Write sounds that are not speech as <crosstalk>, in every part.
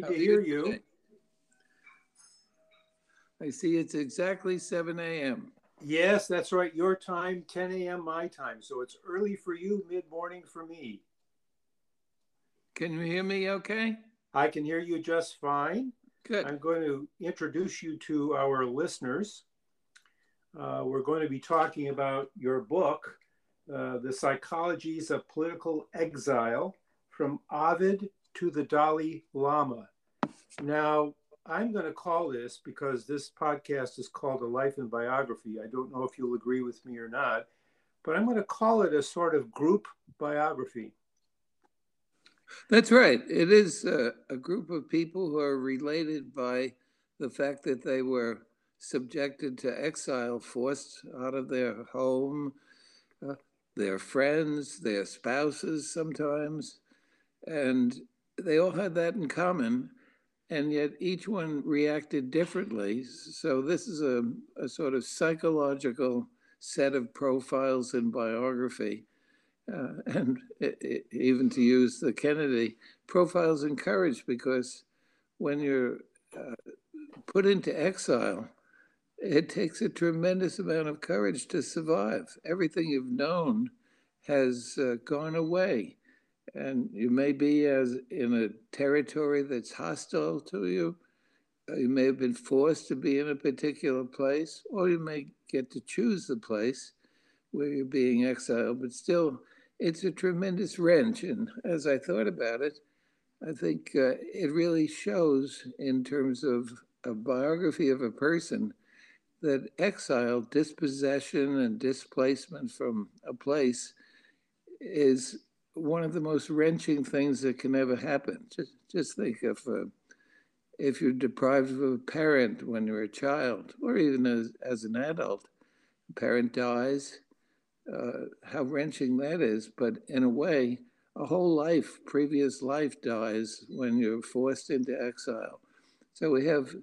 Happy to hear you. I see it's exactly 7 a.m. Yes, that's right. Your time, 10 a.m. my time. So it's early for you, mid morning for me. Can you hear me okay? I can hear you just fine. Good. I'm going to introduce you to our listeners. Uh, we're going to be talking about your book, uh, The Psychologies of Political Exile From Ovid to the Dalai Lama. Now, I'm going to call this because this podcast is called A Life and Biography. I don't know if you'll agree with me or not, but I'm going to call it a sort of group biography. That's right. It is a, a group of people who are related by the fact that they were subjected to exile, forced out of their home, uh, their friends, their spouses sometimes. And they all had that in common, and yet each one reacted differently. So this is a, a sort of psychological set of profiles in biography. Uh, and it, it, even to use the Kennedy, profiles in courage because when you're uh, put into exile, it takes a tremendous amount of courage to survive. Everything you've known has uh, gone away and you may be as in a territory that's hostile to you. Uh, you may have been forced to be in a particular place, or you may get to choose the place where you're being exiled. But still, it's a tremendous wrench. And as I thought about it, I think uh, it really shows in terms of a biography of a person that exile, dispossession, and displacement from a place is one of the most wrenching things that can ever happen. Just just think of uh, if you're deprived of a parent when you're a child, or even as, as an adult, a parent dies, uh, how wrenching that is. But in a way, a whole life, previous life dies when you're forced into exile. So we have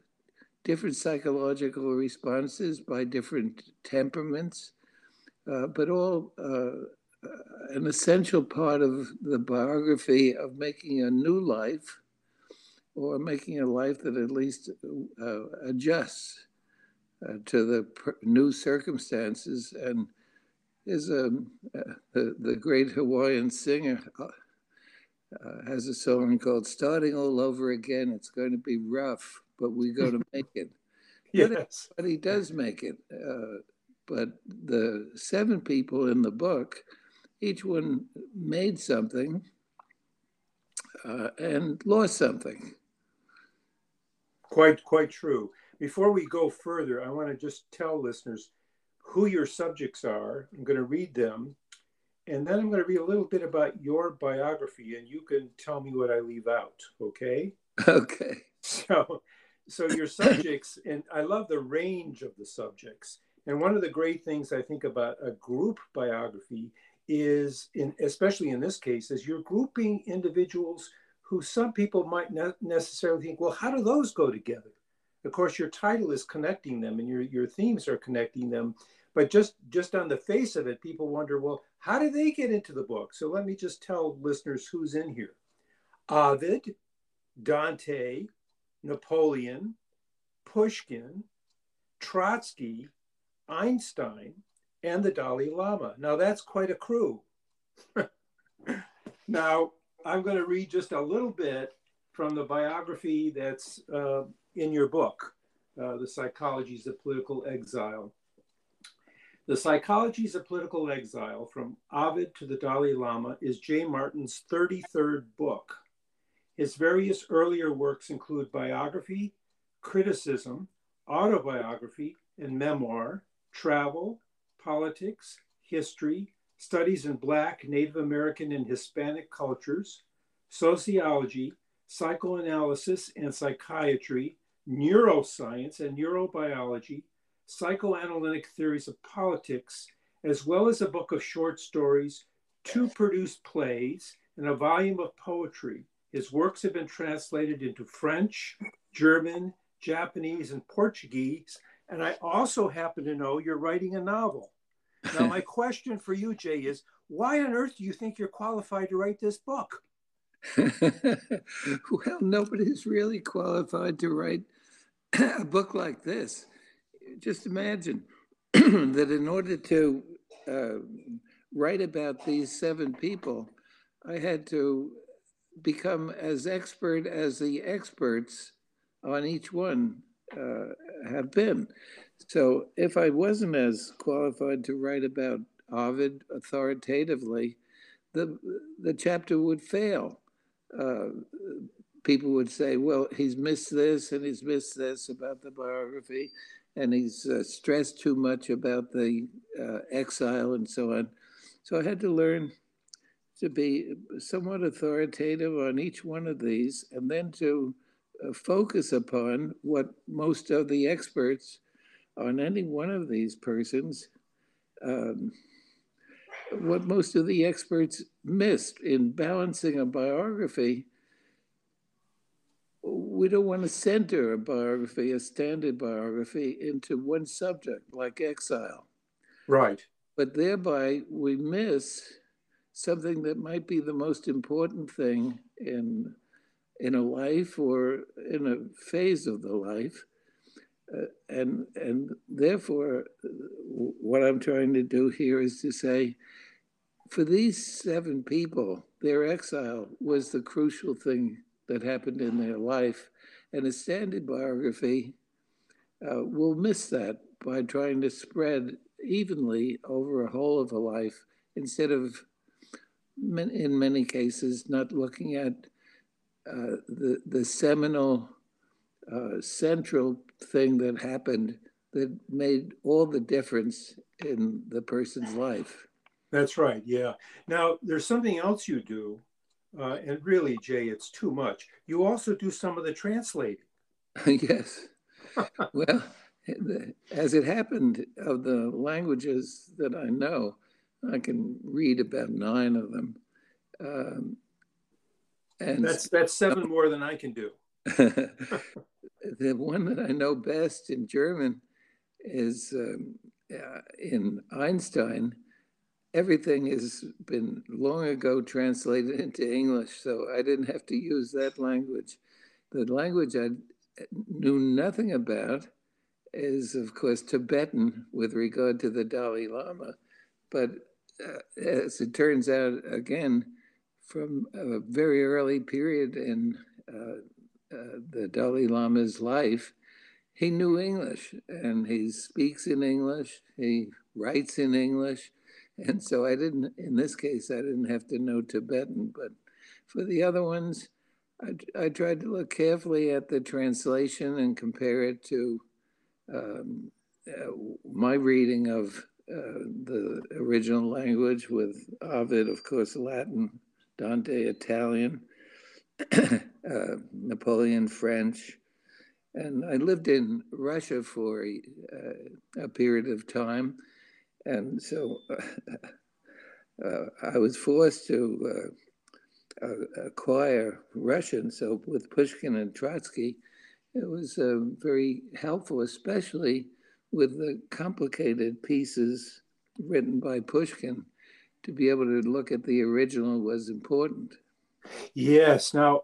different psychological responses by different temperaments, uh, but all uh, an essential part of the biography of making a new life or making a life that at least uh, adjusts uh, to the new circumstances and is a, uh, the, the great Hawaiian singer uh, uh, has a song called starting all over again it's going to be rough but we're going <laughs> to make it yes. but, he does make it uh, but the seven people in the book each one made something uh, and lost something. Quite, quite true. Before we go further, I want to just tell listeners who your subjects are. I'm going to read them, and then I'm going to read a little bit about your biography, and you can tell me what I leave out. Okay? Okay. So, so your subjects, <laughs> and I love the range of the subjects. And one of the great things I think about a group biography is in especially in this case is you're grouping individuals who some people might not necessarily think well how do those go together? Of course your title is connecting them and your, your themes are connecting them but just just on the face of it people wonder well how do they get into the book? So let me just tell listeners who's in here. Ovid dante napoleon pushkin trotsky einstein and the Dalai Lama. Now, that's quite a crew. <laughs> now, I'm going to read just a little bit from the biography that's uh, in your book, uh, The Psychologies of Political Exile. The Psychologies of Political Exile, from Ovid to the Dalai Lama, is Jay Martin's 33rd book. His various earlier works include biography, criticism, autobiography, and memoir, travel, politics, history, studies in Black, Native American, and Hispanic cultures, sociology, psychoanalysis and psychiatry, neuroscience and neurobiology, psychoanalytic theories of politics, as well as a book of short stories, two produced plays, and a volume of poetry. His works have been translated into French, German, Japanese, and Portuguese, and I also happen to know you're writing a novel. Now, my <laughs> question for you, Jay, is why on earth do you think you're qualified to write this book? <laughs> well, nobody's really qualified to write <clears throat> a book like this. Just imagine <clears throat> that in order to uh, write about these seven people, I had to become as expert as the experts on each one uh, have been. So if I wasn't as qualified to write about Ovid authoritatively, the the chapter would fail. Uh, people would say, "Well, he's missed this and he's missed this about the biography, and he's uh, stressed too much about the uh, exile and so on." So I had to learn to be somewhat authoritative on each one of these, and then to focus upon what most of the experts on any one of these persons, um, what most of the experts missed in balancing a biography. We don't want to center a biography, a standard biography, into one subject like exile. Right. But thereby we miss something that might be the most important thing in in a life or in a phase of the life. Uh, and and therefore, what I'm trying to do here is to say, for these seven people, their exile was the crucial thing that happened in their life, and a standard biography uh, will miss that by trying to spread evenly over a whole of a life instead of, in many cases, not looking at uh, the, the seminal uh, central thing that happened that made all the difference in the person's life. That's right. Yeah. Now, there's something else you do, uh, and really, Jay, it's too much. You also do some of the translating. <laughs> yes. <laughs> well, as it happened, of the languages that I know, I can read about nine of them. Um, and that's that's seven more than I can do. <laughs> the one that I know best in German is um, uh, in Einstein. Everything has been long ago translated into English, so I didn't have to use that language. The language I knew nothing about is, of course, Tibetan with regard to the Dalai Lama. But uh, as it turns out, again, from a very early period in uh, uh, the Dalai Lama's life, he knew English and he speaks in English, he writes in English. And so I didn't, in this case, I didn't have to know Tibetan. But for the other ones, I, I tried to look carefully at the translation and compare it to um, uh, my reading of uh, the original language with Ovid, of course, Latin, Dante Italian, <coughs> uh, Napoleon French. And I lived in Russia for a, uh, a period of time. And so <laughs> uh, I was forced to uh, uh, acquire Russian. So with Pushkin and Trotsky, it was very helpful, especially with the complicated pieces written by Pushkin to be able to look at the original was important. Yes. Now,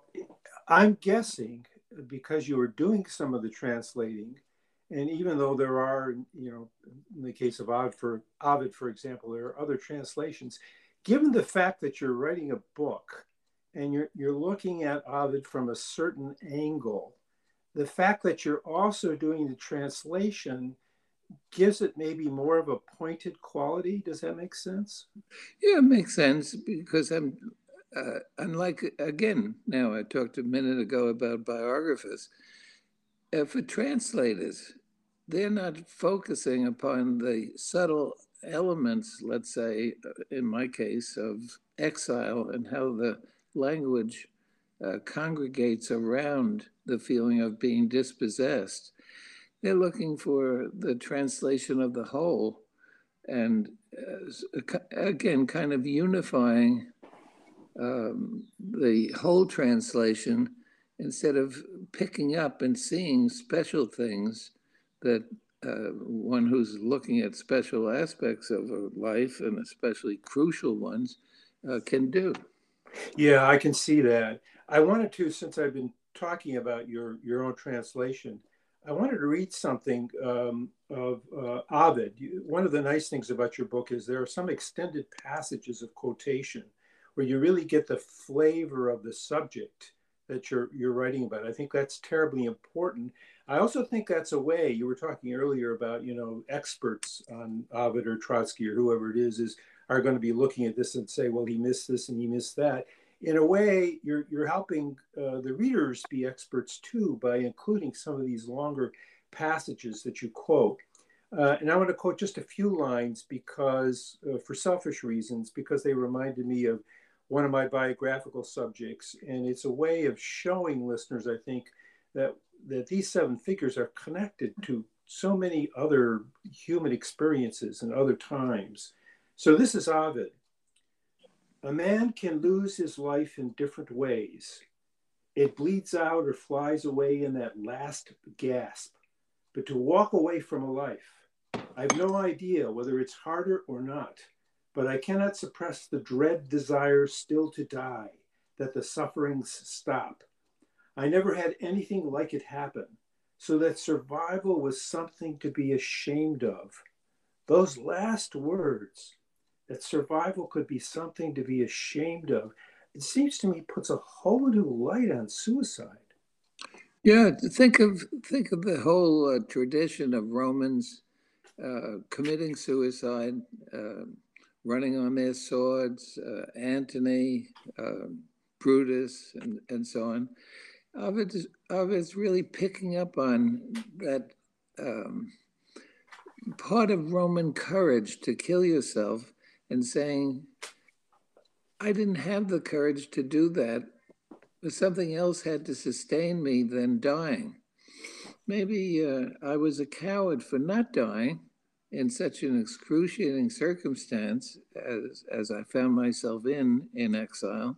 I'm guessing because you were doing some of the translating, and even though there are, you know, in the case of Ovid, for Ovid, for example, there are other translations. Given the fact that you're writing a book and you're you're looking at Ovid from a certain angle, the fact that you're also doing the translation gives it maybe more of a pointed quality. Does that make sense? Yeah, it makes sense because I'm uh, unlike again. Now I talked a minute ago about biographers. Uh, for translators, they're not focusing upon the subtle elements. Let's say, in my case, of exile and how the language uh, congregates around the feeling of being dispossessed they're looking for the translation of the whole and uh, again kind of unifying um, the whole translation instead of picking up and seeing special things that uh, one who's looking at special aspects of life and especially crucial ones uh, can do. Yeah, I can see that. I wanted to, since I've been talking about your your own translation, I wanted to read something um, of uh, Ovid. One of the nice things about your book is there are some extended passages of quotation where you really get the flavor of the subject that you're you're writing about. I think that's terribly important. I also think that's a way you were talking earlier about you know experts on Ovid or Trotsky or whoever it is is are going to be looking at this and say, well, he missed this and he missed that. In a way, you're you're helping uh, the readers be experts too by including some of these longer passages that you quote. Uh, and I want to quote just a few lines because, uh, for selfish reasons, because they reminded me of one of my biographical subjects. And it's a way of showing listeners, I think, that, that these seven figures are connected to so many other human experiences and other times. So this is Ovid. A man can lose his life in different ways. It bleeds out or flies away in that last gasp. But to walk away from a life, I have no idea whether it's harder or not but I cannot suppress the dread desire still to die, that the sufferings stop. I never had anything like it happen, so that survival was something to be ashamed of. Those last words, that survival could be something to be ashamed of, it seems to me puts a whole new light on suicide. Yeah, think of think of the whole uh, tradition of Romans uh, committing suicide. Uh, running on their swords, uh, Antony, uh, Brutus, and, and so on. Ovid's, Ovid's really picking up on that um, part of Roman courage to kill yourself and saying, I didn't have the courage to do that, but something else had to sustain me than dying. Maybe uh, I was a coward for not dying, in such an excruciating circumstance as, as I found myself in in exile.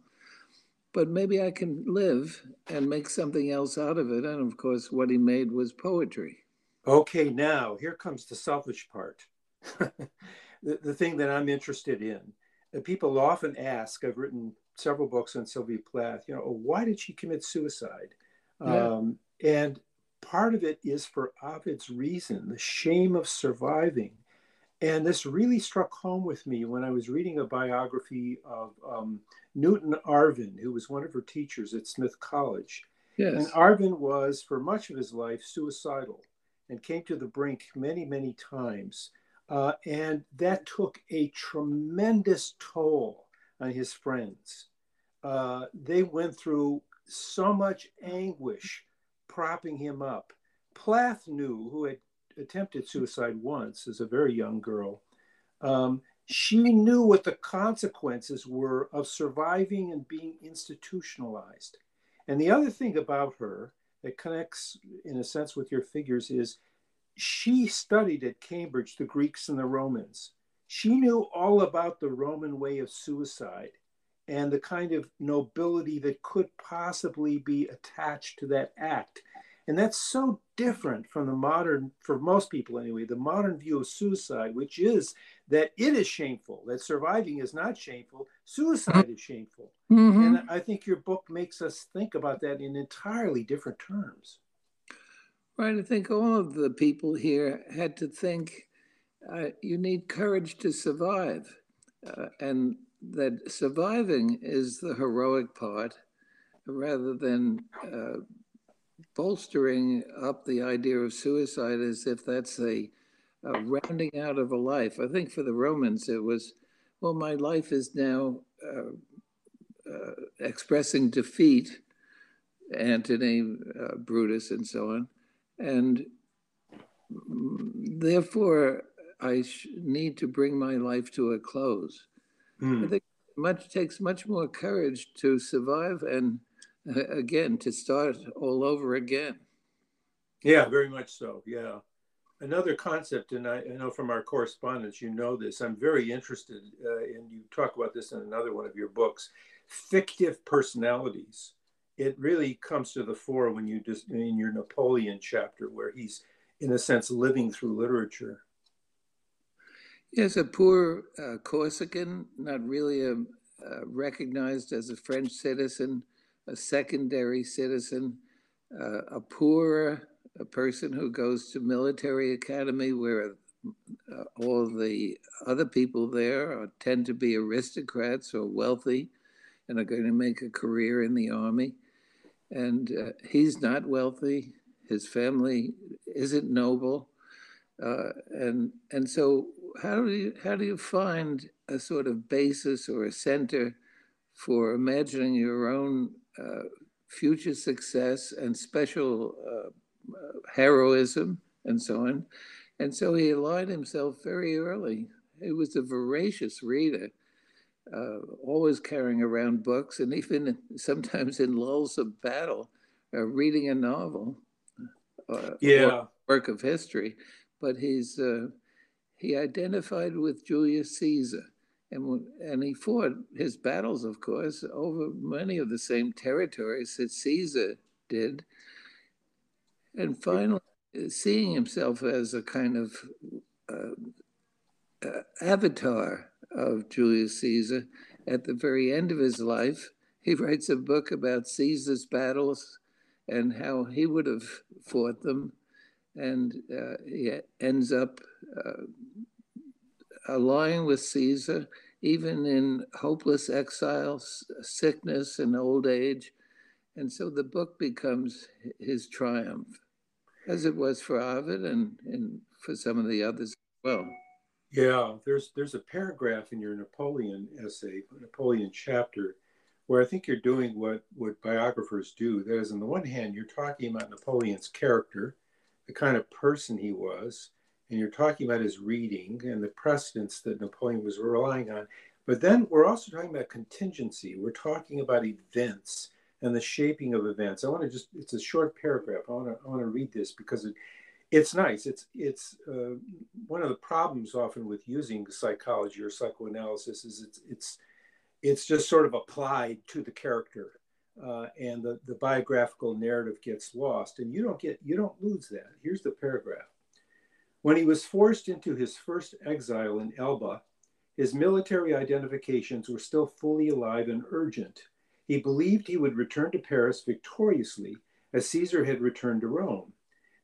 But maybe I can live and make something else out of it. And of course, what he made was poetry. Okay, now here comes the selfish part. <laughs> the, the thing that I'm interested in. People often ask, I've written several books on Sylvia Plath, you know, oh, why did she commit suicide? Yeah. Um, and part of it is for Ovid's reason, the shame of surviving. And this really struck home with me when I was reading a biography of um, Newton Arvin, who was one of her teachers at Smith College. Yes. And Arvin was, for much of his life, suicidal and came to the brink many, many times. Uh, and that took a tremendous toll on his friends. Uh, they went through so much anguish propping him up. Plath knew, who had attempted suicide once as a very young girl, um, she knew what the consequences were of surviving and being institutionalized. And the other thing about her that connects, in a sense, with your figures is she studied at Cambridge the Greeks and the Romans. She knew all about the Roman way of suicide and the kind of nobility that could possibly be attached to that act. And that's so different from the modern, for most people anyway, the modern view of suicide, which is that it is shameful, that surviving is not shameful, suicide is shameful. Mm-hmm. And I think your book makes us think about that in entirely different terms. Right. I think all of the people here had to think uh, you need courage to survive. Uh, and that surviving is the heroic part rather than uh, bolstering up the idea of suicide as if that's a, a, rounding out of a life. I think for the Romans, it was, well, my life is now uh, uh, expressing defeat, Antony, uh, Brutus, and so on. And therefore, I need to bring my life to a close. Mm. I think much takes much more courage to survive and uh, again to start all over again. Yeah, very much so. Yeah. Another concept, and I, I know from our correspondence, you know this. I'm very interested, uh, and you talk about this in another one of your books. Fictive personalities. It really comes to the fore when you just in your Napoleon chapter, where he's, in a sense, living through literature. Yes, a poor uh, Corsican, not really a, uh, recognized as a French citizen, a secondary citizen, uh, a poor a person who goes to military academy where uh, all the other people there are, tend to be aristocrats or wealthy and are going to make a career in the army. And uh, he's not wealthy. His family isn't noble. Uh, and and so how do you how do you find a sort of basis or a center for imagining your own uh, future success and special uh, heroism and so on. And so he aligned himself very early. He was a voracious reader, uh, always carrying around books, and even <laughs> sometimes in lulls of battle, uh, reading a novel, uh, yeah, work of history. But he's uh, he identified with Julius Caesar, and and he fought his battles, of course, over many of the same territories that Caesar did. And finally seeing himself as a kind of uh, uh, avatar of Julius Caesar at the very end of his life. He writes a book about Caesar's battles and how he would have fought them. And uh, he ends up uh, allying with Caesar, even in hopeless exile, sickness, and old age. And so the book becomes his triumph as it was for Ovid and, and for some of the others as well. Yeah, there's there's a paragraph in your Napoleon essay, Napoleon chapter, where I think you're doing what what biographers do. That is, on the one hand, you're talking about Napoleon's character, the kind of person he was, and you're talking about his reading and the precedents that Napoleon was relying on. But then we're also talking about contingency. We're talking about events and the shaping of events. I want to just, it's a short paragraph. I want to, I want to read this because it, it's nice. It's, it's uh, one of the problems often with using psychology or psychoanalysis is it's, it's, it's just sort of applied to the character. Uh, and the, the biographical narrative gets lost and you don't get you don't lose that here's the paragraph when he was forced into his first exile in elba his military identifications were still fully alive and urgent he believed he would return to Paris victoriously, as Caesar had returned to Rome.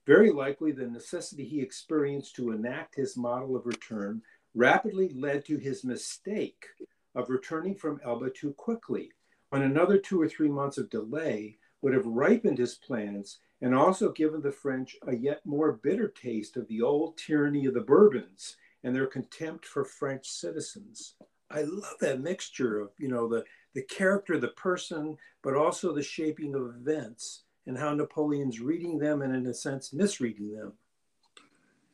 Very likely, the necessity he experienced to enact his model of return rapidly led to his mistake of returning from Elba too quickly, when another two or three months of delay would have ripened his plans and also given the French a yet more bitter taste of the old tyranny of the Bourbons and their contempt for French citizens. I love that mixture of, you know, the the character, the person, but also the shaping of events and how Napoleon's reading them and, in a sense, misreading them.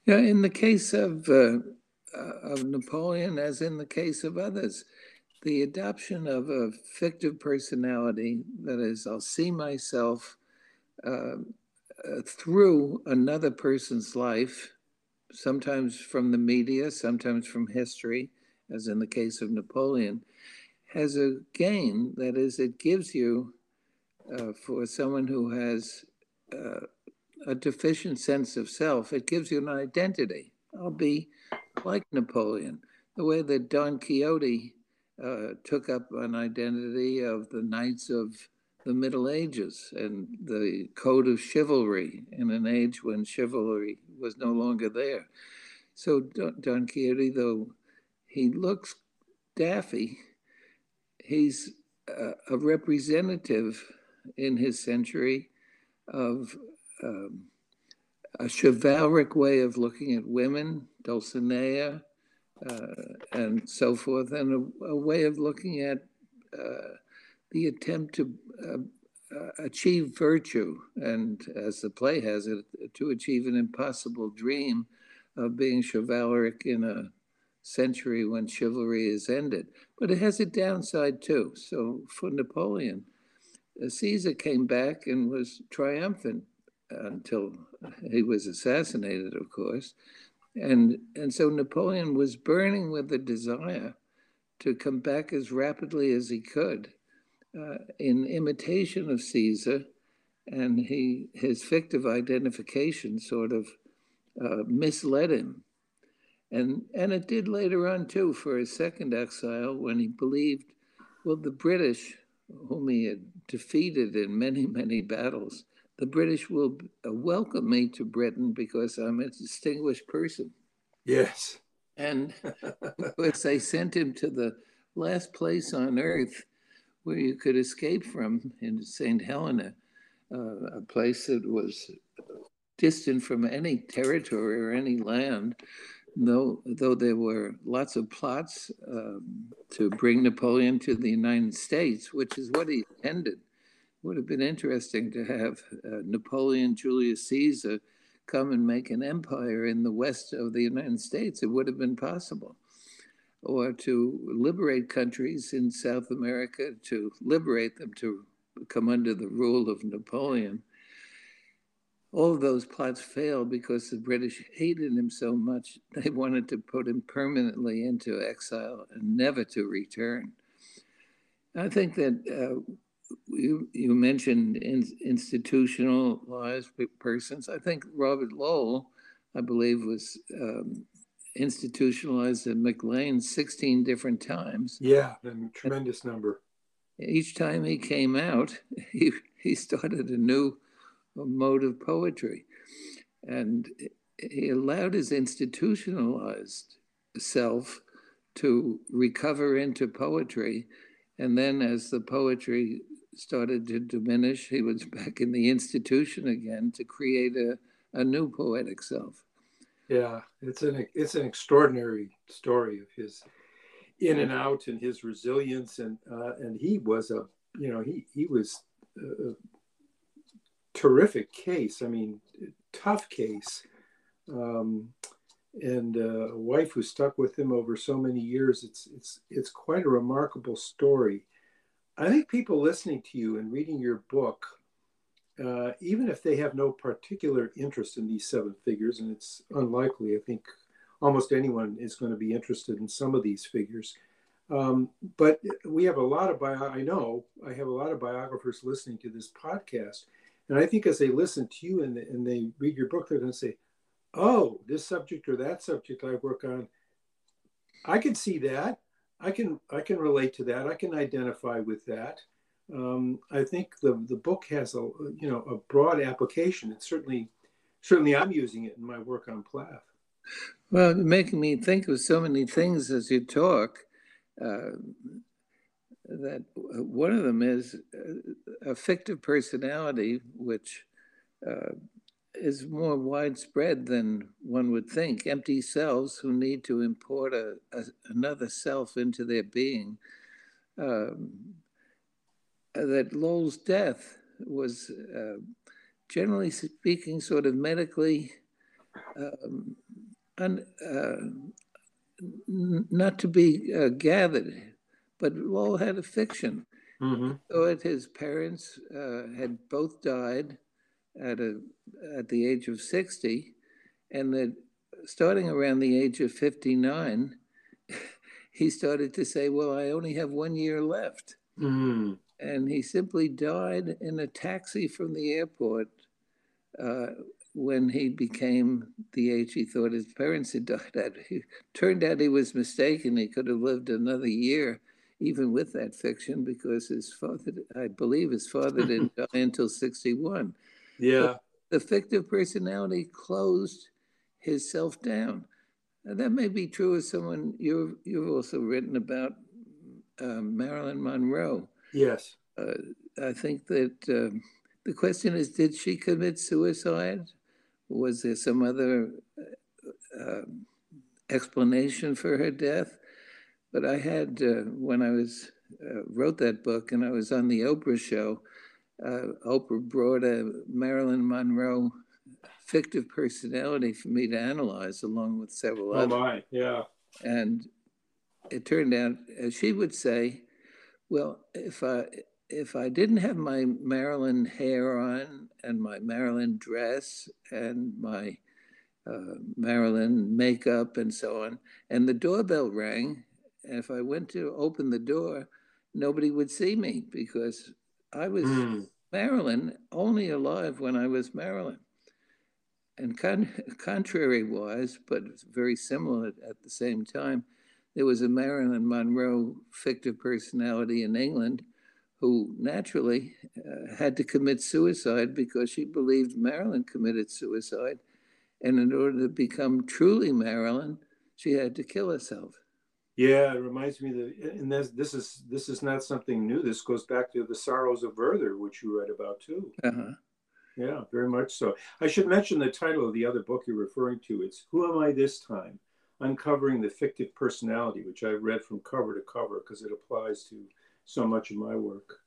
Yeah, in the case of, uh, uh, of Napoleon, as in the case of others, the adoption of a fictive personality, that is, I'll see myself uh, uh through another person's life, sometimes from the media, sometimes from history, as in the case of Napoleon, has a gain. That is, it gives you, uh, for someone who has uh, a deficient sense of self, it gives you an identity. I'll be like Napoleon, the way that Don Quixote uh, took up an identity of the knights of the Middle Ages and the code of chivalry in an age when chivalry was no longer there. So Don Quixote, though he looks daffy, he's a, a representative in his century of um, a chivalric way of looking at women, Dulcinea, uh, and so forth, and a, a way of looking at uh, the attempt to uh, uh achieve virtue, and as the play has it, to achieve an impossible dream of being chivalric in a century when chivalry is ended. But it has a downside too. So for Napoleon, Caesar came back and was triumphant until he was assassinated, of course. And, and so Napoleon was burning with the desire to come back as rapidly as he could uh, in imitation of Caesar. And he, his fictive identification sort of uh, misled him and, and it did later on too for his second exile when he believed Well, the British, whom he had defeated in many, many battles, the British will welcome me to Britain because I'm a distinguished person. Yes. And <laughs> because they sent him to the last place on earth where you could escape from in St. Helena, uh, a place that was distant from any territory or any land, though, though there were lots of plots um, to bring Napoleon to the United States, which is what he intended. Would have been interesting to have uh, Napoleon, Julius Caesar come and make an empire in the west of the United States. It would have been possible. Or to liberate countries in South America, to liberate them to come under the rule of Napoleon. All of those plots failed because the British hated him so much, <laughs> they wanted to put him permanently into exile and never to return. I think that uh, you, you mentioned in, institutionalized persons. I think Robert Lowell, I believe, was um, institutionalized at McLean 16 different times. Yeah, a tremendous number. Each time he came out, <laughs> he, he started a new mode of poetry. And he allowed his institutionalized self to recover into poetry. And then, as the poetry started to diminish, he was <laughs> back in the institution again to create a, a new poetic self. Yeah, it's an it's an extraordinary story of his in and out and his resilience and uh, and he was a you know he he was a terrific case. I mean, tough case. Um, and uh, a wife who stuck with him over so many years. It's it's it's quite a remarkable story. I think people listening to you and reading your book, uh, even if they have no particular interest in these seven figures, and it's unlikely, I think almost anyone is going to be interested in some of these figures. Um, but we have a lot of bio. I know I have a lot of biographers listening to this podcast, and I think as they listen to you and, and they read your book, they're going to say, "Oh, this subject or that subject I work on, I can see that. I can I can relate to that. I can identify with that. Um, I think the the book has a you know a broad application. It's certainly certainly I'm using it in my work on Plath. Well, making me think of so many things as you talk. Uh, that one of them is a fictive personality, which uh, is more widespread than one would think. Empty selves who need to import a, a another self into their being. Um, that Lowell's death was, uh, generally speaking, sort of medically um, un, uh, not to be uh, gathered, but Lowell had a fiction. Mm-hmm. So his parents uh, had both died at a at the age of 60 and that starting around the age of 59 <laughs> he started to say well i only have one year left mm. and he simply died in a taxi from the airport uh, when he became the age he thought his parents had died at. It turned out he was mistaken. He could have lived another year, even with that fiction, because his father, I believe his father didn't <laughs> die until 61. Yeah. But the fictive personality closed his self down. And that may be true of someone you've, you've also written about, um, Marilyn Monroe. Yes. Uh, I think that um, the question is did she commit suicide? Was there some other uh, um, explanation for her death? But I had, uh, when I was uh, wrote that book and I was on the Oprah show, uh, Oprah brought a Marilyn Monroe fictive personality for me to analyze, along with several oh others. Oh my, yeah. And it turned out, as she would say, well, if I if I didn't have my Marilyn hair on and my Marilyn dress and my uh, Marilyn makeup and so on, and the doorbell rang, if I went to open the door, nobody would see me because I was mm. Marilyn only alive when I was Marilyn. And con- <laughs> contrary wise, but very similar at the same time, there was a Marilyn Monroe fictive personality in England who naturally uh, had to commit suicide because she believed Marilyn committed suicide. And in order to become truly Marilyn, she had to kill herself. Yeah, it reminds me that, and this, this is this is not something new. This goes back to the Sorrows of Werther, which you read about too. Uh-huh. Yeah, very much so. I should mention the title of the other book you're referring to. It's Who Am I This Time? Uncovering the Fictive Personality, which I've read from cover to cover because it applies to so much of my work.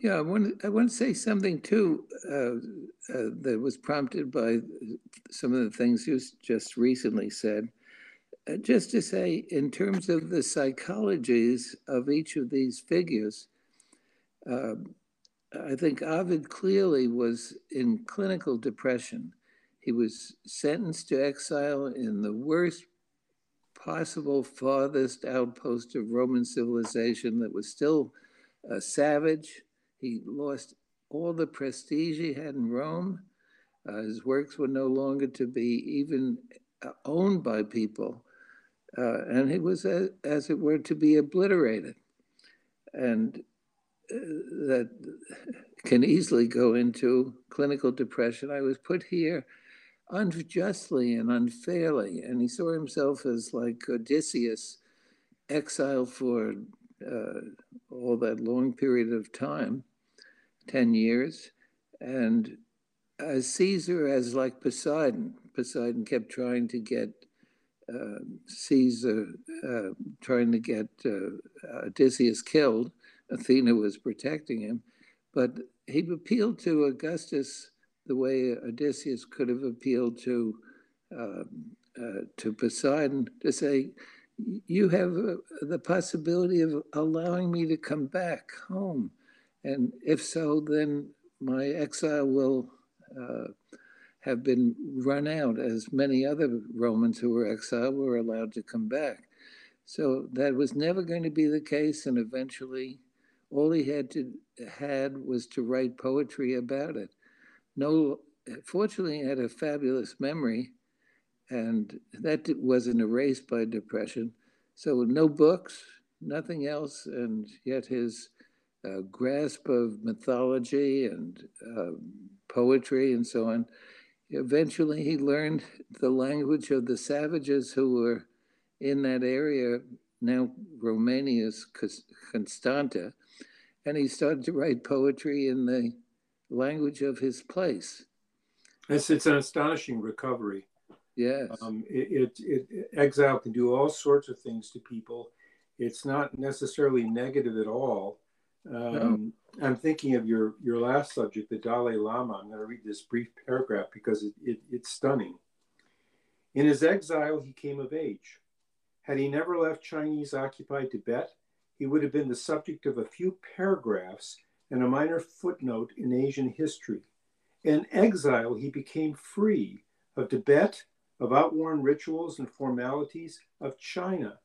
Yeah, I want, I want to say something too uh, uh, that was prompted by some of the things you just recently said. Uh, just to say, in terms of the psychologies of each of these figures, um, I think Ovid clearly was in clinical depression. He was sentenced to exile in the worst possible farthest outpost of Roman civilization that was still uh, savage. He lost all the prestige he had in Rome. Uh, his works were no longer to be even uh, owned by people. Uh, and it was, as, as it were, to be obliterated. And that can easily go into clinical depression. I was put here unjustly and unfairly, and he saw himself as like Odysseus, exiled for uh, all that long period of time 10 years, and as Caesar as like Poseidon. Poseidon kept trying to get uh, Caesar, uh, trying to get uh, Odysseus killed Athena was protecting him. But he appealed to Augustus the way Odysseus could have appealed to uh, uh, to Poseidon to say, "You have uh, the possibility of allowing me to come back home, and if so, then my exile will." Uh, have been run out, as many other Romans who were exiled were allowed to come back. So that was never going to be the case, and eventually all he had to had was to write poetry about it. No, fortunately, he had a fabulous memory, and that wasn't erased by depression. So no books, nothing else, and yet his uh, grasp of mythology and uh, poetry and so on. Eventually, he learned the language of the savages who were in that area, now Romania's Constanta, and he started to write poetry in the language of his place. It's, it's an astonishing recovery. Yes. Um, it, it, it, exile can do all sorts of things to people. It's not necessarily negative at all. Um. I'm thinking of your, your last subject, the Dalai Lama. I'm going to read this brief paragraph because it, it, it's stunning. In his exile, he came of age. Had he never left Chinese occupied Tibet, he would have been the subject of a few paragraphs and a minor footnote in Asian history. In exile, he became free of Tibet, of outworn rituals and formalities of China.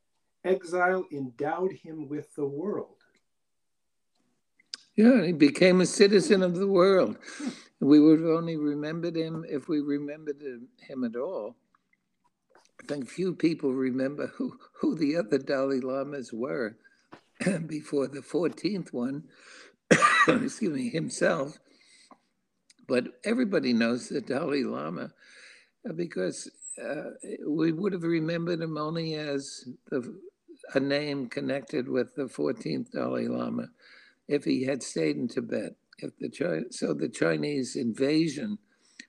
Exile endowed him with the world. Yeah, he became a citizen of the world. We would have only remembered him if we remembered him at all. I think few people remember who, who the other Dalai Lamas were. <coughs> before the 14th one, <coughs> excuse me, himself. But everybody knows the Dalai Lama uh, because uh, we would have remembered him only as the, a name connected with the 14th Dalai Lama if he had stayed in Tibet. If the so the Chinese invasion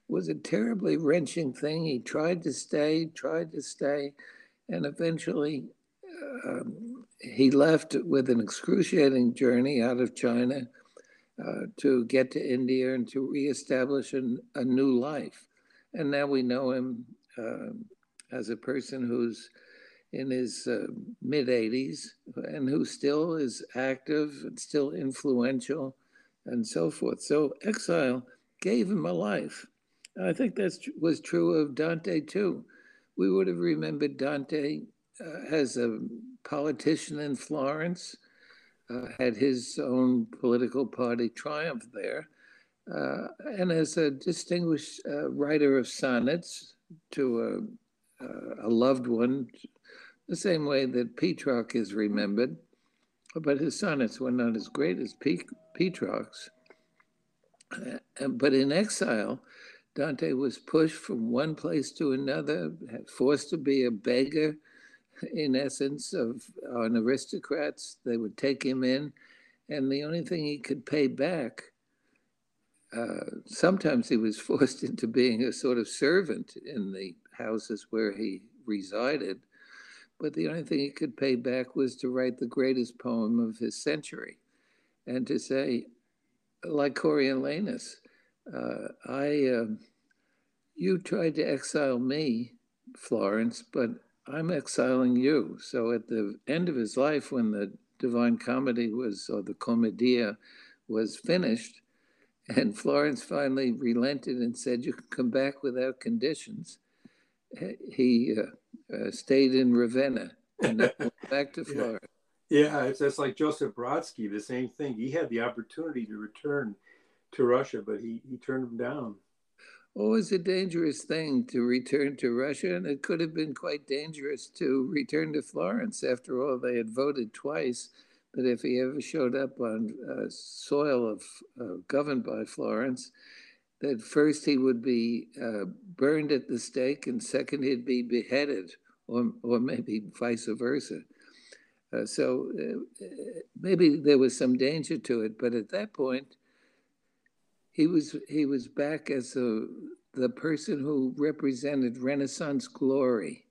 was a terribly wrenching thing. He tried to stay, tried to stay, and eventually um, he left with an excruciating journey out of China uh, to get to India and to reestablish an, a new life. And now we know him uh, as a person who's in his uh, mid 80s and who still is active and still influential and so forth. So exile gave him a life. I think that was true of Dante too. We would have remembered Dante uh, as a politician in Florence, uh, had his own political party triumph there, uh, and as a distinguished uh, writer of sonnets to a, uh, a, loved one, the same way that Petrarch is remembered, but his sonnets were not as great as Petrarch's. Uh, but in exile, Dante was pushed from one place to another, forced to be a beggar, in essence, of an aristocrats. They would take him in, and the only thing he could pay back, uh, sometimes he was <laughs> forced into being a sort of servant in the houses where he resided. But the only thing he could pay back was to write the greatest poem of his century and to say, like Coriolanus, uh, I, uh, you tried to exile me, Florence, but I'm exiling you. So at the end of his life, when the Divine Comedy was, or the Commedia was finished, and Florence finally relented and said, You can come back without conditions. He uh, uh, stayed in Ravenna and <laughs> went back to Florence. Yeah, it's just like Joseph Brodsky, the same thing. He had the opportunity to return to Russia, but he, he turned him down. Always a dangerous thing to return to Russia, and it could have been quite dangerous to return to Florence. After all, they had voted twice that if he ever showed up on uh, soil of uh, governed by Florence, that first he would be uh, burned at the stake, and second he'd be beheaded, or or maybe vice versa. Uh, so uh, maybe there was some danger to it, but at that point, he was he was back as a, the person who represented Renaissance glory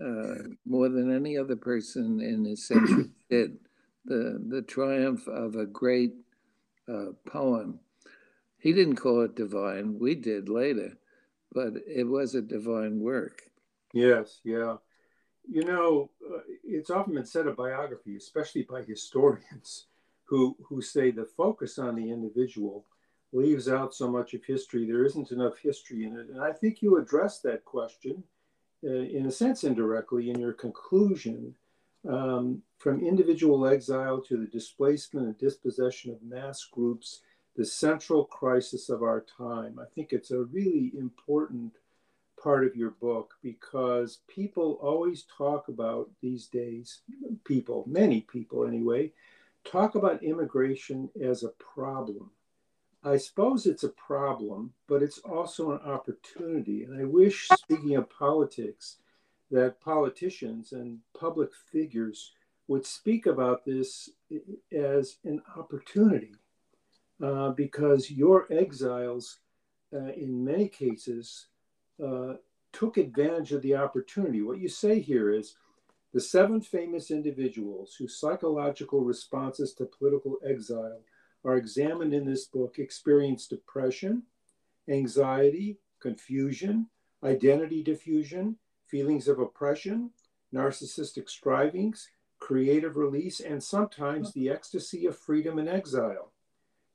uh, more than any other person in his century did. The the triumph of a great uh, poem. He didn't call it divine. We did later, but it was a divine work. Yes, yeah. You know, uh, it's often been said of biography, especially by historians, <laughs> who who say the focus on the individual leaves out so much of history. There isn't enough history in it, and I think you address that question, uh, in a sense, indirectly in your conclusion. Um, from individual exile to the displacement and dispossession of mass groups, the central crisis of our time. I think it's a really important part of your book because people always talk about these days, people, many people anyway, talk about immigration as a problem. I suppose it's a problem, but it's also an opportunity. And I wish, speaking of politics, that politicians and public figures would speak about this as an opportunity uh, because your exiles, uh, in many cases, uh, took advantage of the opportunity. What you say here is the seven famous individuals whose psychological responses to political exile are examined in this book experienced depression, anxiety, confusion, identity diffusion, feelings of oppression, narcissistic strivings, creative release, and sometimes the ecstasy of freedom in exile.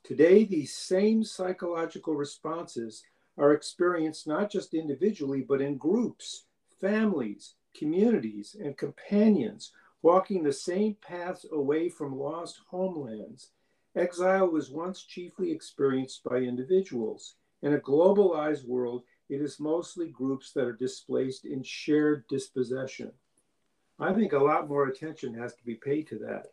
Today, these same psychological responses are experienced not just individually, but in groups, families, communities, and companions walking the same paths away from lost homelands. Exile was once chiefly experienced by individuals. In a globalized world, it is mostly groups that are displaced in shared dispossession. I think a lot more attention has to be paid to that.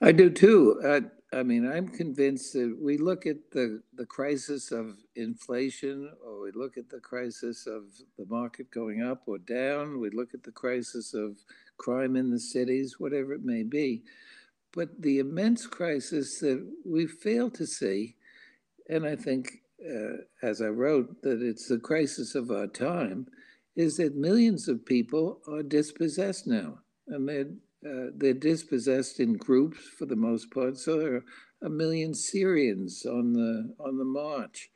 I do too. Uh, I mean, I'm convinced that we look at the, the crisis of inflation, or we look at the crisis of the market going up or down, we look at the crisis of crime in the cities, whatever it may be. But the immense crisis that we fail to see, and I think, uh, as I wrote, that it's the crisis of our time, is that millions of people are dispossessed now. And they're uh, they're dispossessed in groups for the most part. So there are a million Syrians on the on the march.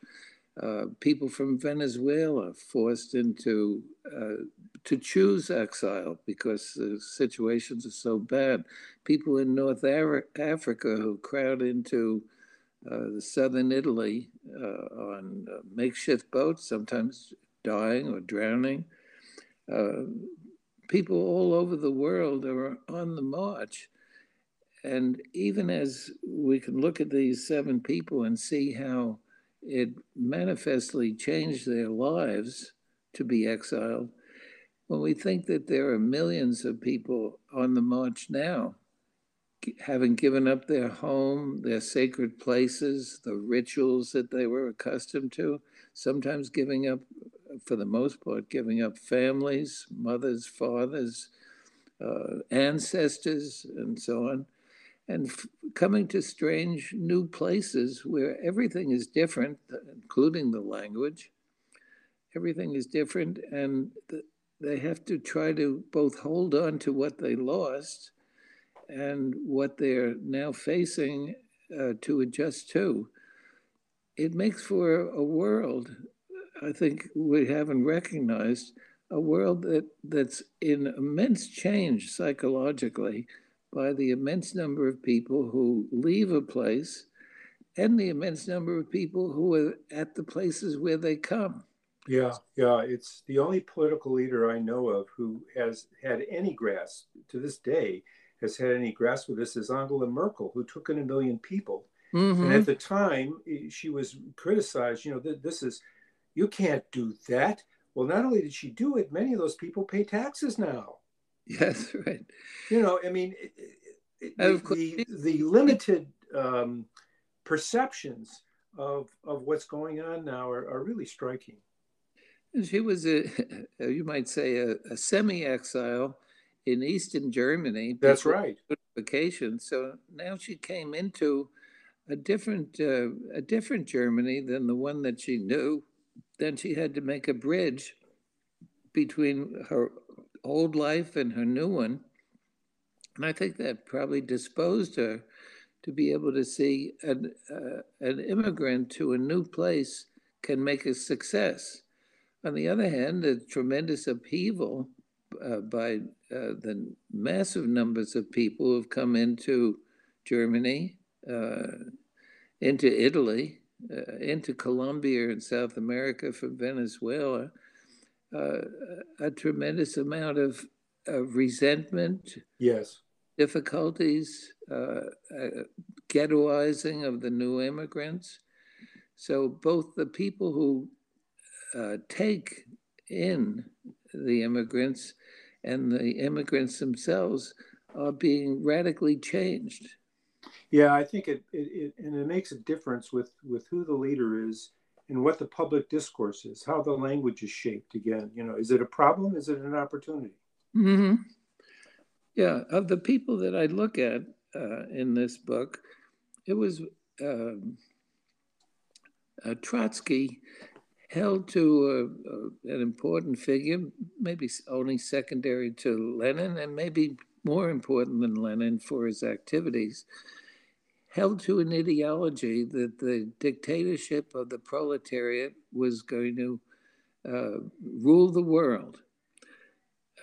Uh, people from Venezuela forced into uh, to choose exile because the situations are so bad. People in North Africa who crowd into uh, the southern Italy uh, on makeshift boats, sometimes dying or drowning people all over the world are on the march. And even as we can look at these seven people and see how it manifestly changed their lives to be exiled, when we think that there are millions of people on the march now, having given up their home, their sacred places, the rituals that they were accustomed to, sometimes giving up, for the most part, giving up families, mothers, fathers, uh, ancestors, and so on, and f- coming to strange new places where everything is different, including the language. Everything is different, and the, they have to try to both hold on to what they lost and what they're now facing uh, to adjust to. It makes for a world, I think we haven't recognized, a world that, that's in immense change psychologically by the immense number of people who leave a place and the immense number of people who are at the places where they come. Yeah, yeah. It's the only political leader I know of who has had any grasp to this day has had any grasp of this is Angela Merkel, who took in a million people. Mm-hmm. And at the time, she was criticized. You know, this is, you can't do that. Well, not only did she do it, many of those people pay taxes now. <laughs> Yes, right. You know, I mean, it, it, the, the limited um, perceptions of, of what's going on now are, are really striking. She was a, <laughs> you might say, a, a semi-exile in Eastern Germany. That's right. Vacation. So now she came into a different, uh, a different Germany than the one that she knew. Then she had to make a bridge between her old life and her new one. And I think that probably disposed her to be able to see an, uh, an immigrant to a new place can make a success. On the other hand, the tremendous upheaval uh, by uh, the massive numbers of people who have come into Germany, uh, into Italy, uh, into Colombia and South America from Venezuela, uh, a tremendous amount of, of resentment. Yes. Difficulties, ghettoizing of the new immigrants. So both the people who uh, take in the immigrants and the immigrants themselves are being radically changed. Yeah, I think it, it, it, and it makes a difference with with who the leader is and what the public discourse is, how the language is shaped. Again, you know, is it a problem? Is it an opportunity? Mm-hmm. Yeah, of the people that I look at uh, in this book, it was um, uh, Trotsky held to a, a, an important figure, maybe only secondary to Lenin, and maybe more important than Lenin for his activities, held to an ideology that the dictatorship of the proletariat was going to uh, rule the world.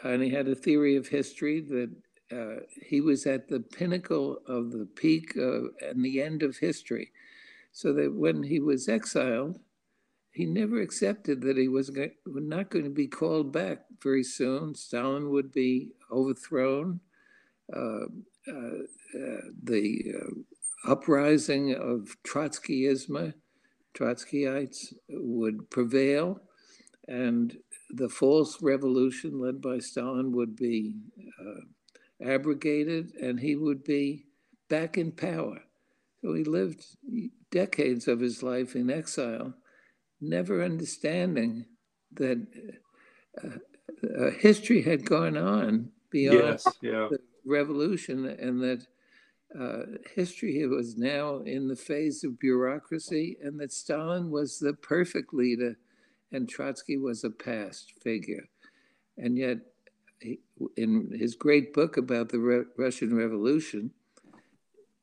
And he had a theory of history that uh, he was at the pinnacle of the peak of, and the end of history. So that when he was exiled, he never accepted that he was not going to be called back very soon. Stalin would be overthrown. Uh, uh, uh, the uh, uprising of Trotskyism, Trotskyites, would prevail, and the false revolution led by Stalin would be uh, abrogated, and he would be back in power. So he lived decades of his life in exile never understanding that uh, uh, history had gone on beyond yes, yeah. the revolution and that uh, history was now in the phase of bureaucracy and that Stalin was the perfect leader and Trotsky was a past figure. And yet, he, in his great book about the Re- Russian Revolution,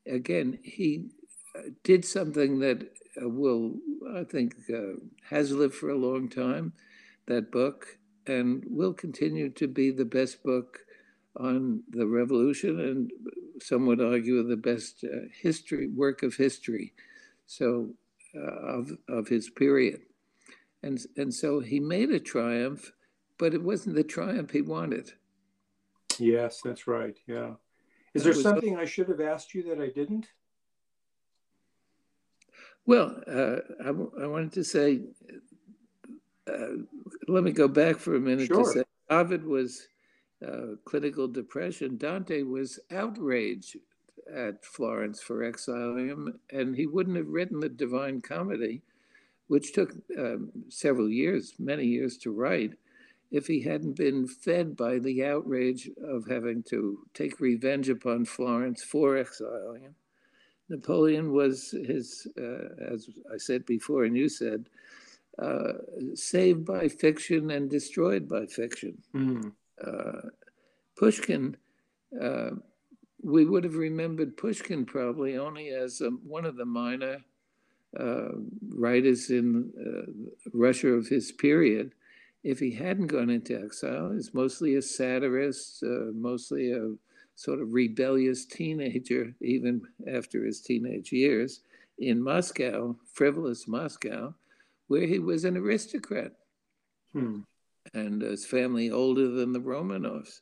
again, he uh, did something that uh, will, I think, uh, has lived for a long time, that book, and will continue to be the best book on the revolution and some would argue the best uh, history work of history so uh, of, of his period and, and so he made a triumph but it wasn't the triumph he wanted yes that's right yeah is there something I should have asked you that I didn't? Well, uh, I, I, wanted to say, uh, let me go back for a minute sure. to say Ovid was uh, clinical depression. Dante was outraged at Florence for exiling him, and he wouldn't have written the Divine Comedy, which took um, several years, many years to write, if he hadn't been fed by the outrage of having to take revenge upon Florence for exiling him. Napoleon was his, uh, as I said before, and you said, uh, saved by fiction and destroyed by fiction. Mm. Uh, Pushkin, uh, we would have remembered Pushkin probably only as um, one of the minor uh, writers in Russia of his period. If he hadn't gone into exile, he's mostly a satirist, mostly a sort of rebellious teenager, even after his teenage years, in Moscow, frivolous Moscow, where he was an aristocrat. Hmm. And his family older than the Romanovs.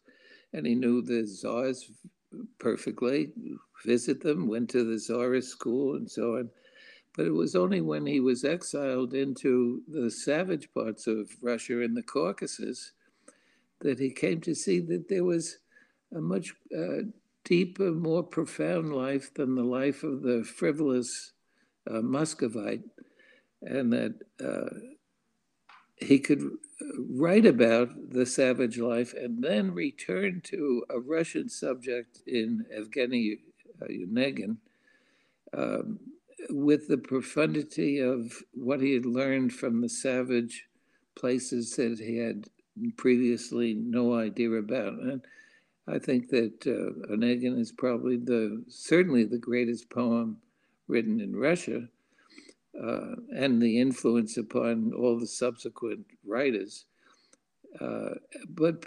And he knew the czars perfectly, visit them, went to the czarist school and so on. But it was only when he was exiled into the savage parts of Russia in the Caucasus that he came to see that there was a much uh, deeper, more profound life than the life of the frivolous uh, Muscovite, and that uh, he could write about the savage life and then return to a Russian subject in Evgeny uh, Onegin um, with the profundity of what he had learned from the savage places that he had previously no idea about. And I think that uh, Onegin is probably the certainly the greatest poem written in Russia, uh, and the influence upon all the subsequent writers. Uh, but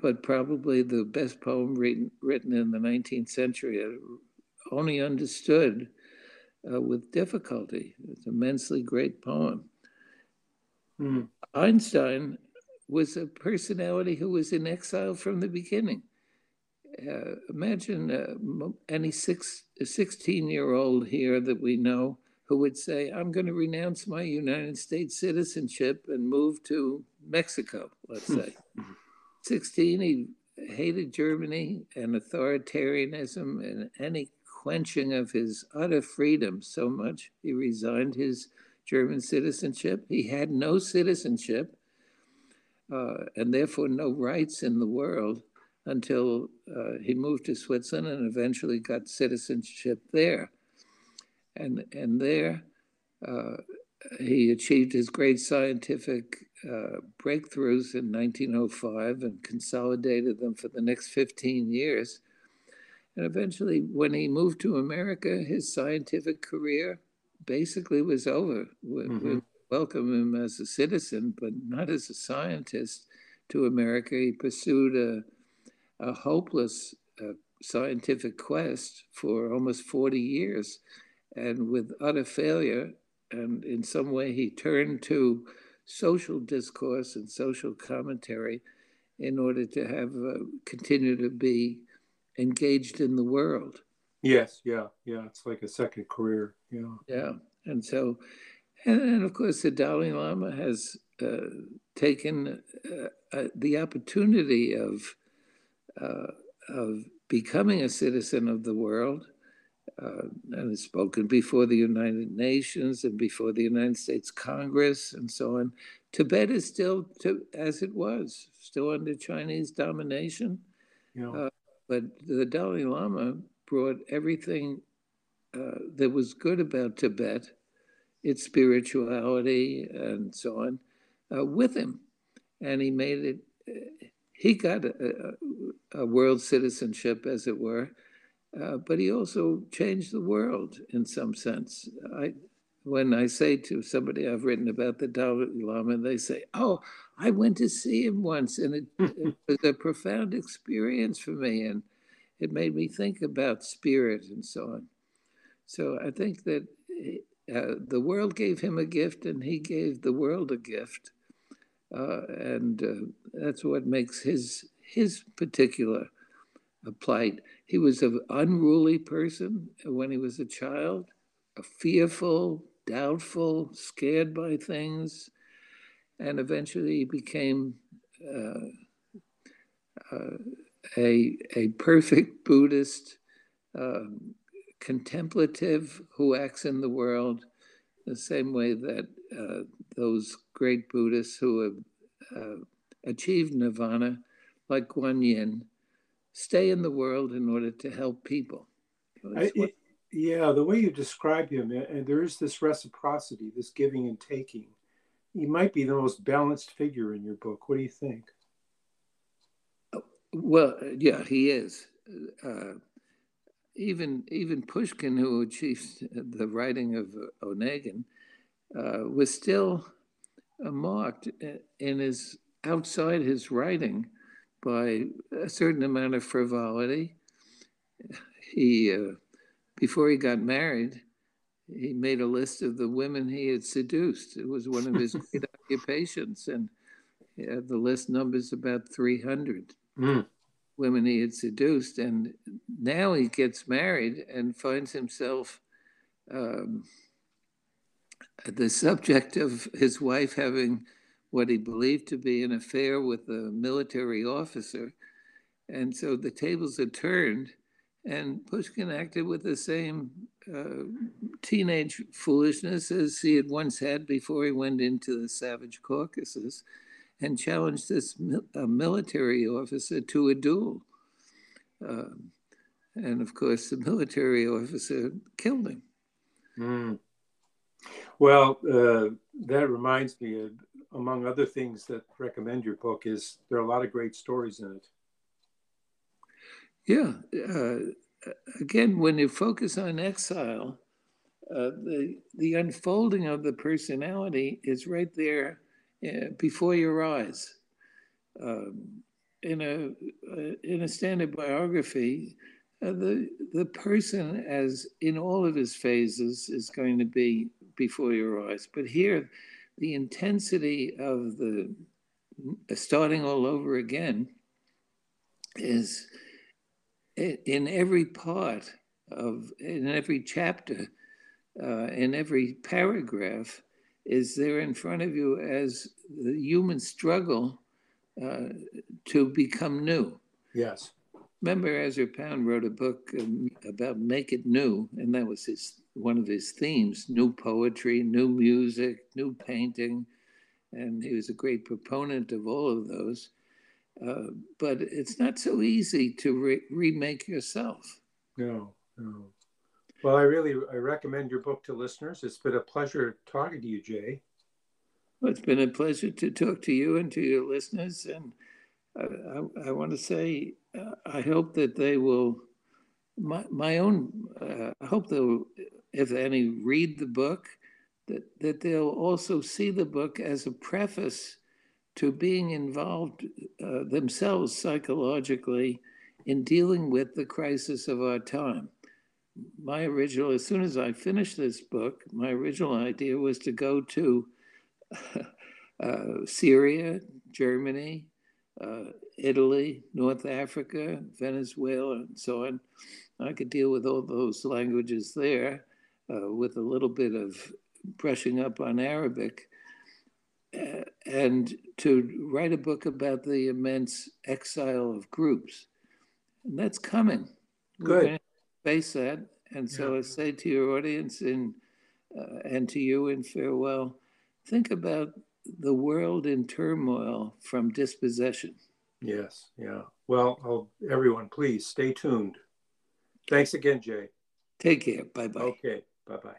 but probably the best poem written written in the 19th century, uh, only understood uh, with difficulty. It's an immensely great poem. Mm. Einstein was a personality who was in exile from the beginning uh, imagine uh, any six, 16 year old here that we know who would say, I'm going to renounce my United States citizenship and move to Mexico, let's hmm. say. 16, he hated Germany and authoritarianism and any quenching of his utter freedom so much, he resigned his German citizenship. He had no citizenship uh, and therefore no rights in the world until uh, he moved to Switzerland and eventually got citizenship there. And, and there, uh, he achieved his great scientific uh, breakthroughs in 1905 and consolidated them for the next 15 years. And eventually, when he moved to America, his scientific career basically was over. We, mm-hmm. we welcome him as a citizen, but not as a scientist to America. He pursued a a hopeless uh, scientific quest for almost 40 years and with utter failure. And in some way, he turned to social discourse and social commentary in order to have uh, continue to be engaged in the world. Yes, yeah, yeah. It's like a second career. Yeah. Yeah. And so, and, and of course, the Dalai Lama has uh, taken uh, uh the opportunity of uh, of becoming a citizen of the world uh, and has spoken before the United Nations and before the United States Congress and so on. Tibet is still to, as it was, still under Chinese domination. Yeah. Uh, but the Dalai Lama brought everything uh, that was good about Tibet, its spirituality and so on, uh, with him. And he made it, uh, he got a, a world citizenship, as it were, uh, but he also changed the world in some sense. I, when I say to somebody I've written about the Dalai Lama, they say, "Oh, I went to see him once, and it, <laughs> it was a profound experience for me, and it made me think about spirit and so on." So I think that uh, the world gave him a gift, and he gave the world a gift, uh, and uh, that's what makes his his particular plight. He was an unruly person when he was a child, a fearful, doubtful, scared by things, and eventually he became uh, uh, a, a perfect Buddhist, um, contemplative who acts in the world the same way that uh, those great Buddhists who have uh, achieved nirvana, like Guan Yin, stay in the world in order to help people. I, it, yeah, the way you describe him, and there is this reciprocity, this giving and taking. He might be the most balanced figure in your book. What do you think? Well, yeah, he is. Uh, even even Pushkin, who achieved the writing of Onegin, uh, was still uh, marked in his outside his writing by a certain amount of frivolity. He uh, before he got married, he made a list of the women he had seduced. It was one of his <laughs> great occupations, and the list numbers about 300 mm. women he had seduced. And now he gets married and finds himself um, the subject of his wife having what he believed to be an affair with a military officer. And so the tables are turned and Pushkin acted with the same uh, teenage foolishness as he had once had before he went into the Savage Caucasus and challenged this military officer to a duel. Um, and of course, the military officer killed him. Mm. Well, uh, that reminds me, of, among other things that recommend your book, is there are a lot of great stories in it. Yeah. Uh, again, when you focus on exile, uh, the the unfolding of the personality is right there uh, before your eyes. Um, in a uh, in a standard biography, uh, the the person, as in all of his phases, is going to be before your eyes. But here, the intensity of the starting all over again is in every part of, in every chapter, uh, in every paragraph, is there in front of you as the human struggle uh, to become new. Yes. Remember, Ezra Pound wrote a book um, about make it new, and that was his one of his themes: new poetry, new music, new painting, and he was a great proponent of all of those. Uh, but it's not so easy to re- remake yourself. No, no. Well, I really I recommend your book to listeners. It's been a pleasure talking to you, Jay. Well, it's been a pleasure to talk to you and to your listeners. And I, I, I want to say, uh, I hope that they will, my, my own, uh, I hope they'll, if any, read the book, that, that they'll also see the book as a preface to being involved uh, themselves psychologically in dealing with the crisis of our time. My original, as soon as I finished this book, my original idea was to go to <laughs> uh, Syria, Germany, uh, Italy, North Africa, Venezuela, and so on. I could deal with all those languages there uh, with a little bit of brushing up on Arabic and to write a book about the immense exile of groups. And that's coming. Good. Face that. And so yeah. I say to your audience and, uh, and to you in farewell, think about the world in turmoil from dispossession. Yes, yeah. Well, I'll, everyone, please stay tuned. Thanks again, Jay. Take care. Bye bye. Okay, bye bye.